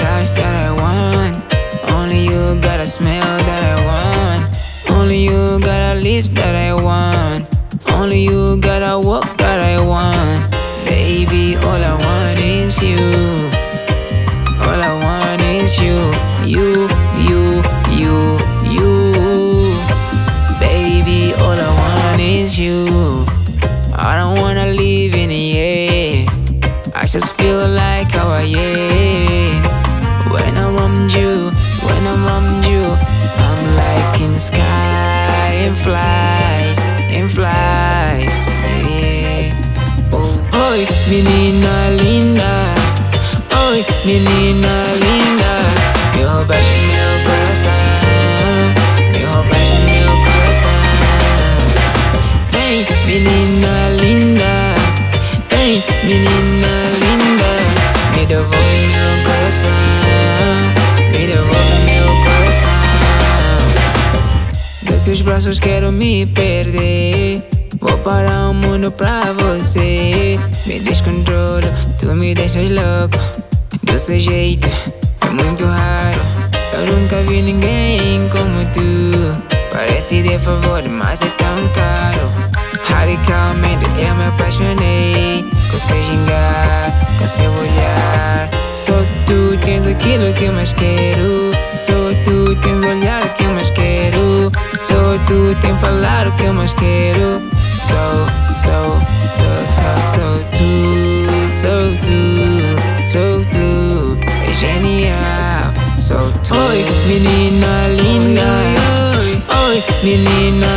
touch that I want. Only you got a smell that I want. Only you got a lips that I want. Only you got a walk that I want. Baby, all I want is you. All I want is you. You, you, you, you. Baby, all I want is you. I don't wanna live in the air. I just feel like how I am. Menina linda. Oi, menina linda. Me roubaste meu coração. Me roubaste meu coração. Vem, menina linda. Vem, menina linda. Me devolve meu coração. Me devolve meu coração. Do teus braços quero me perder. Vou parar o mundo pra você. Me descontrolo, tu me deixas louco. Do seu jeito, é muito raro. Eu nunca vi ninguém como tu. Parece de favor, mas é tão caro. Radicalmente eu me apaixonei. Com seu gingar, com seu olhar. Só tu tens aquilo que eu mais quero. Só tu tens o olhar que eu mais quero. Só tu tens falar o que eu mais quero. So, so, so, so, so tu, so tu, so tu É genial, so tu Oi, menina linda. Oi, menina